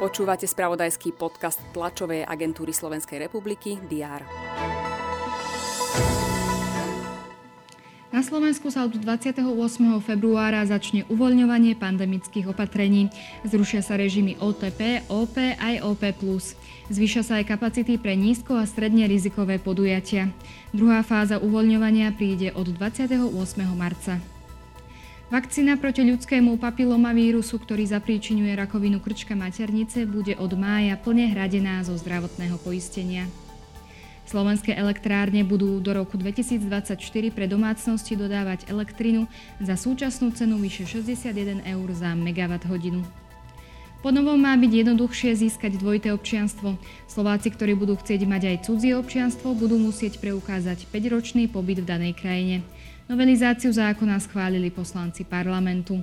Počúvate spravodajský podcast tlačovej agentúry Slovenskej republiky DR. Na Slovensku sa od 28. februára začne uvoľňovanie pandemických opatrení. Zrušia sa režimy OTP, OP aj OP+. Zvyšia sa aj kapacity pre nízko a stredne rizikové podujatia. Druhá fáza uvoľňovania príde od 28. marca. Vakcína proti ľudskému papilomavírusu, ktorý zapríčinuje rakovinu krčka maternice, bude od mája plne hradená zo zdravotného poistenia. Slovenské elektrárne budú do roku 2024 pre domácnosti dodávať elektrinu za súčasnú cenu vyše 61 eur za megawatt hodinu. Ponovom má byť jednoduchšie získať dvojité občianstvo. Slováci, ktorí budú chcieť mať aj cudzie občianstvo, budú musieť preukázať 5-ročný pobyt v danej krajine. Novelizáciu zákona schválili poslanci parlamentu.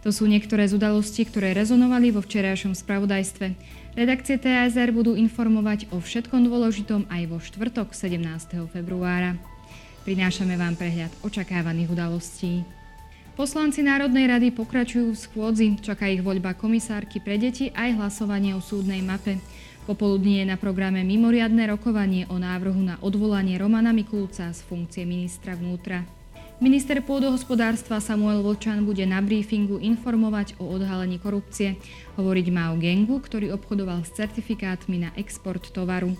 To sú niektoré z udalostí, ktoré rezonovali vo včerajšom spravodajstve. Redakcie TSR budú informovať o všetkom dôležitom aj vo štvrtok 17. februára. Prinášame vám prehľad očakávaných udalostí. Poslanci Národnej rady pokračujú v schôdzi, čaká ich voľba komisárky pre deti aj hlasovanie o súdnej mape. Popoludní je na programe mimoriadne rokovanie o návrhu na odvolanie Romana Mikulca z funkcie ministra vnútra. Minister pôdohospodárstva Samuel Volčan bude na briefingu informovať o odhalení korupcie. Hovoriť má o gengu, ktorý obchodoval s certifikátmi na export tovaru.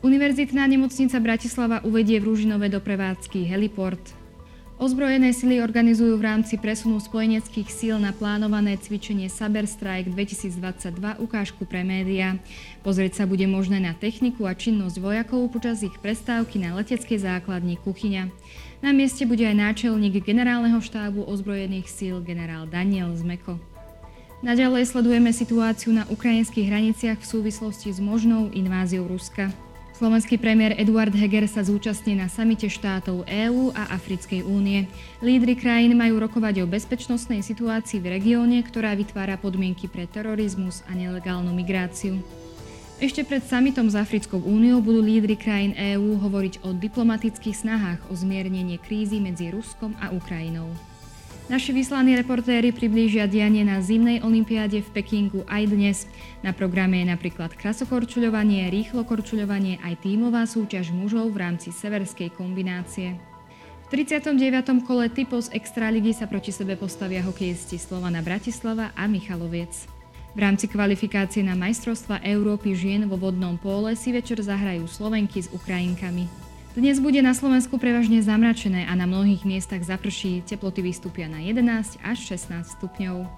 Univerzitná nemocnica Bratislava uvedie v Rúžinove do prevádzky heliport. Ozbrojené sily organizujú v rámci presunu spojeneckých síl na plánované cvičenie Saber Strike 2022 ukážku pre médiá. Pozrieť sa bude možné na techniku a činnosť vojakov počas ich prestávky na leteckej základni Kuchyňa. Na mieste bude aj náčelník generálneho štábu ozbrojených síl generál Daniel Zmeko. Naďalej sledujeme situáciu na ukrajinských hraniciach v súvislosti s možnou inváziou Ruska. Slovenský premiér Eduard Heger sa zúčastní na samite štátov EÚ a Africkej únie. Lídry krajín majú rokovať o bezpečnostnej situácii v regióne, ktorá vytvára podmienky pre terorizmus a nelegálnu migráciu. Ešte pred samitom s Africkou úniou budú lídry krajín EÚ hovoriť o diplomatických snahách o zmiernenie krízy medzi Ruskom a Ukrajinou. Naši vyslaní reportéry priblížia dianie na zimnej olympiáde v Pekingu aj dnes. Na programe je napríklad krasokorčuľovanie, rýchlo korčuľovanie aj tímová súťaž mužov v rámci severskej kombinácie. V 39. kole typos Extraligy sa proti sebe postavia hokejisti Slovana Bratislava a Michaloviec. V rámci kvalifikácie na majstrovstva Európy žien vo vodnom póle si večer zahrajú Slovenky s Ukrajinkami. Dnes bude na Slovensku prevažne zamračené a na mnohých miestach zaprší, teploty vystúpia na 11 až 16 stupňov.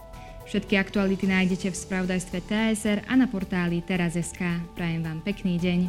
Všetky aktuality nájdete v spravodajstve TSR a na portáli teraz.sk. Prajem vám pekný deň.